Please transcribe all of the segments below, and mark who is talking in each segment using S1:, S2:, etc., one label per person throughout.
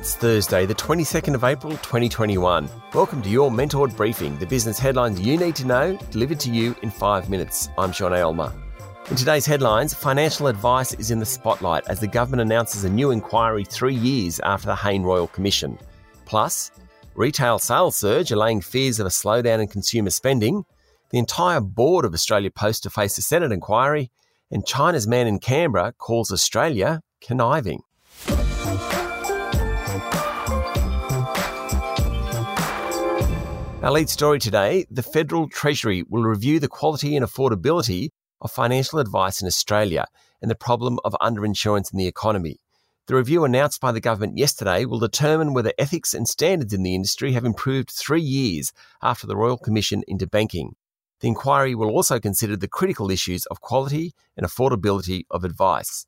S1: It's Thursday, the 22nd of April 2021. Welcome to your Mentored Briefing, the business headlines you need to know, delivered to you in five minutes. I'm Sean Aylmer. In today's headlines, financial advice is in the spotlight as the government announces a new inquiry three years after the Hayne Royal Commission. Plus, retail sales surge allaying fears of a slowdown in consumer spending, the entire board of Australia Post to face a Senate inquiry, and China's man in Canberra calls Australia conniving. Our lead story today the Federal Treasury will review the quality and affordability of financial advice in Australia and the problem of underinsurance in the economy. The review announced by the government yesterday will determine whether ethics and standards in the industry have improved three years after the Royal Commission into banking. The inquiry will also consider the critical issues of quality and affordability of advice.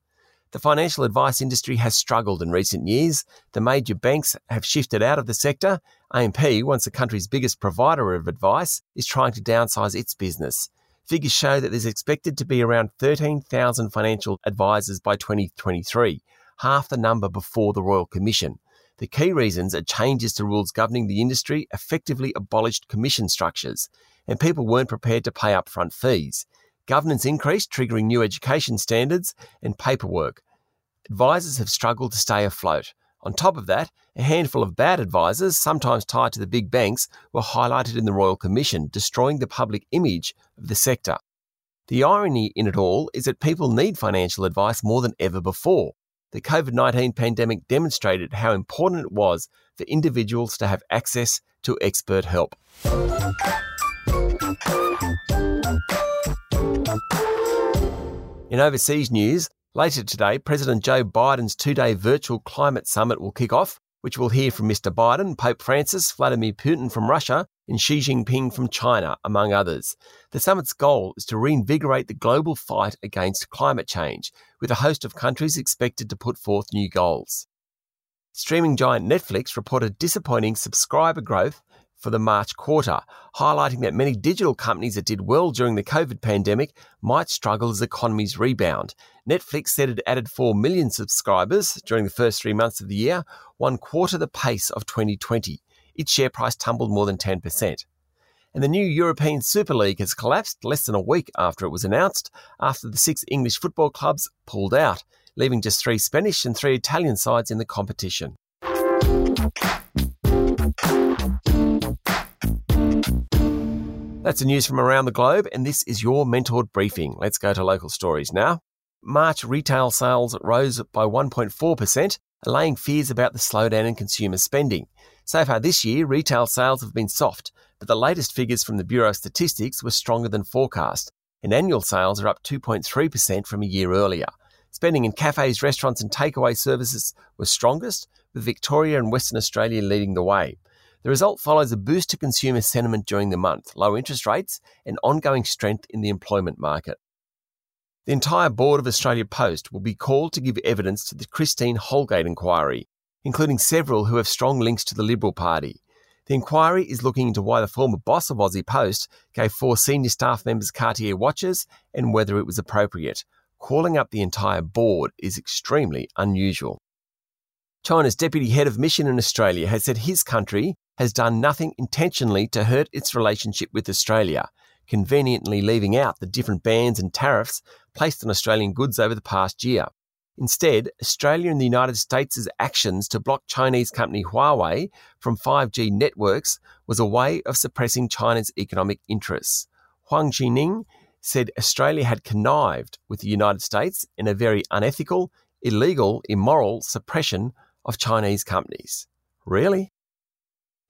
S1: The financial advice industry has struggled in recent years. The major banks have shifted out of the sector. AMP, once the country's biggest provider of advice, is trying to downsize its business. Figures show that there's expected to be around 13,000 financial advisors by 2023, half the number before the Royal Commission. The key reasons are changes to rules governing the industry effectively abolished commission structures, and people weren't prepared to pay upfront fees. Governance increased, triggering new education standards and paperwork. Advisors have struggled to stay afloat. On top of that, a handful of bad advisors, sometimes tied to the big banks, were highlighted in the Royal Commission, destroying the public image of the sector. The irony in it all is that people need financial advice more than ever before. The COVID 19 pandemic demonstrated how important it was for individuals to have access to expert help. In overseas news, later today, President Joe Biden's two day virtual climate summit will kick off, which will hear from Mr. Biden, Pope Francis, Vladimir Putin from Russia, and Xi Jinping from China, among others. The summit's goal is to reinvigorate the global fight against climate change, with a host of countries expected to put forth new goals. Streaming giant Netflix reported disappointing subscriber growth for the March quarter, highlighting that many digital companies that did well during the COVID pandemic might struggle as economies rebound. Netflix said it added 4 million subscribers during the first three months of the year, one quarter the pace of 2020. Its share price tumbled more than 10%. And the new European Super League has collapsed less than a week after it was announced, after the six English football clubs pulled out, leaving just three Spanish and three Italian sides in the competition. That's the news from around the globe, and this is your mentored briefing. Let's go to local stories now. March retail sales rose by 1.4%, allaying fears about the slowdown in consumer spending. So far this year, retail sales have been soft, but the latest figures from the Bureau of Statistics were stronger than forecast, and annual sales are up 2.3% from a year earlier. Spending in cafes, restaurants, and takeaway services was strongest, with Victoria and Western Australia leading the way. The result follows a boost to consumer sentiment during the month, low interest rates, and ongoing strength in the employment market. The entire board of Australia Post will be called to give evidence to the Christine Holgate inquiry, including several who have strong links to the Liberal Party. The inquiry is looking into why the former boss of Aussie Post gave four senior staff members Cartier watches and whether it was appropriate. Calling up the entire board is extremely unusual. China's deputy head of mission in Australia has said his country has done nothing intentionally to hurt its relationship with Australia, conveniently leaving out the different bans and tariffs placed on Australian goods over the past year. Instead, Australia and the United States' actions to block Chinese company Huawei from 5G networks was a way of suppressing China's economic interests. Wang Xining said Australia had connived with the United States in a very unethical, illegal, immoral suppression of Chinese companies. Really?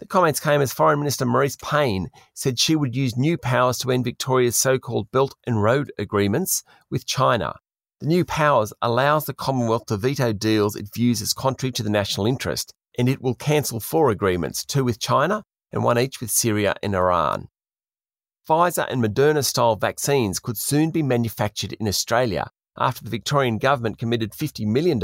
S1: The comments came as Foreign Minister Marise Payne said she would use new powers to end Victoria's so called Belt and Road agreements with China. The new powers allows the Commonwealth to veto deals it views as contrary to the national interest, and it will cancel four agreements, two with China and one each with Syria and Iran. Pfizer and Moderna style vaccines could soon be manufactured in Australia after the Victorian government committed $50 million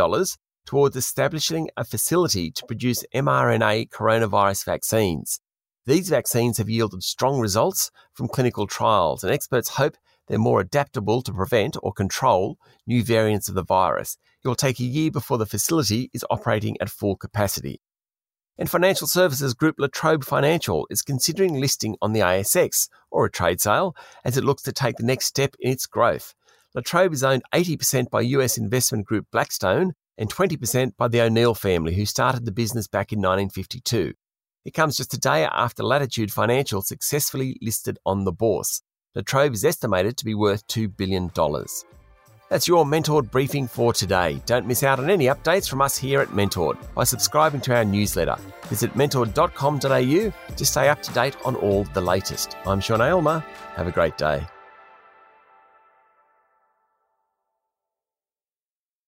S1: towards establishing a facility to produce mRNA coronavirus vaccines. These vaccines have yielded strong results from clinical trials, and experts hope they're more adaptable to prevent or control new variants of the virus. It will take a year before the facility is operating at full capacity. And financial services group La Trobe Financial is considering listing on the ASX or a trade sale as it looks to take the next step in its growth. Latrobe is owned 80% by US investment group Blackstone and 20% by the O'Neill family, who started the business back in 1952. It comes just a day after Latitude Financial successfully listed on the bourse. La Trobe is estimated to be worth $2 billion. That's your Mentored briefing for today. Don't miss out on any updates from us here at Mentored by subscribing to our newsletter. Visit mentored.com.au to stay up to date on all the latest. I'm Sean Aylmer. Have a great day.